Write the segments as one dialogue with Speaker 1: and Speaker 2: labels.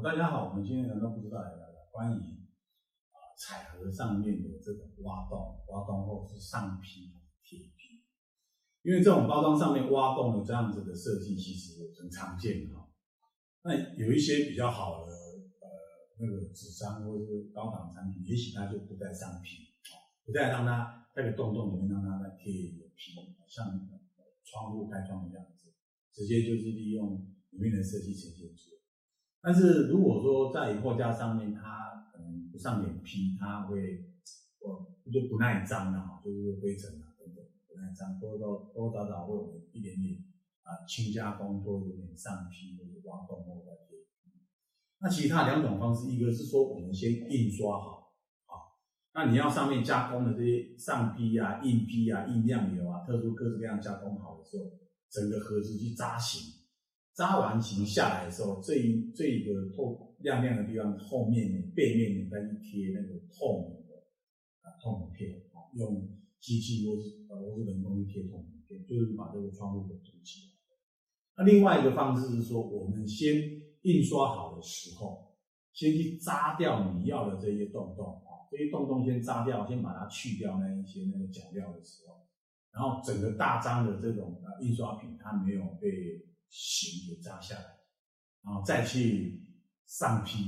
Speaker 1: 大家好，我们今天人都不知道来聊聊关于啊彩盒上面的这种挖洞，挖洞后是上皮还是贴皮？因为这种包装上面挖洞的这样子的设计，其实很常见哈。那有一些比较好的呃那个纸张或者是高档产品，也许它就不在上批，不再让它在个洞洞里面让它再贴一个批，像窗户开窗的样子，直接就是利用里面的设计呈现出来。但是如果说在货架上面，它可能不上点批，它会呃就不耐脏了，就是灰尘啊等等不耐脏，多多多少少会有一点点啊轻加工，多一点点上批或者挖洞或者贴。那其他两种方式，一个是说我们先印刷好啊，那你要上面加工的这些上批啊、印批啊、印亮油啊、特殊各式各样加工好的时候，整个盒子去扎型。扎完型下来的时候，这一这一个透亮亮的地方后面呢，背面呢再去贴那个透明的啊透明片，用机器或是呃或是人工去贴透明片，就是把这个窗户给堵起来。那另外一个方式是说，我们先印刷好的时候，先去扎掉你要的这些洞洞啊，这些洞洞先扎掉，先把它去掉那一些那个角料的时候，然后整个大张的这种呃印刷品它没有被。型给扎下来，然后再去上批，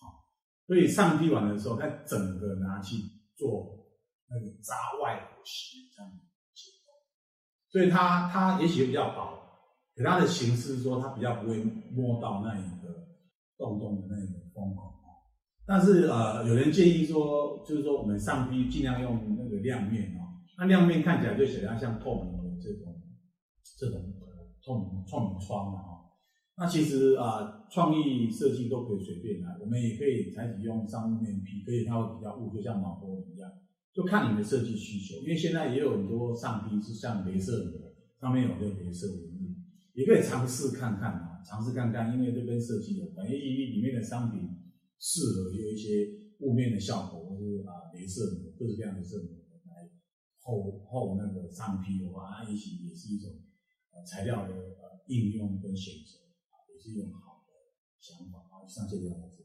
Speaker 1: 啊，所以上批完的时候，它整个拿去做那个扎外活型这样结构，所以它它也许比较薄，可它的形式说它比较不会摸到那一个洞洞的那个缝口，但是呃，有人建议说，就是说我们上批尽量用那个亮面哦，那亮面看起来就显得像透明的这种这种。透明透明窗嘛，哈，那其实啊，创意设计都可以随便来，我们也可以采取用上面皮，可以它会比较雾，就像毛玻璃一样，就看你的设计需求。因为现在也有很多上皮是像镭射的，上面有个镭射纹路，也可以尝试看看啊，尝试看看，因为这跟设计有关，因为里面的商品适合有一些雾面的效果，或是啊镭射的各式各样的色纹来后后那个上皮的话，它也许也是一种。材料的应用跟选择啊，也是一种好的想法啊。以上这个样子。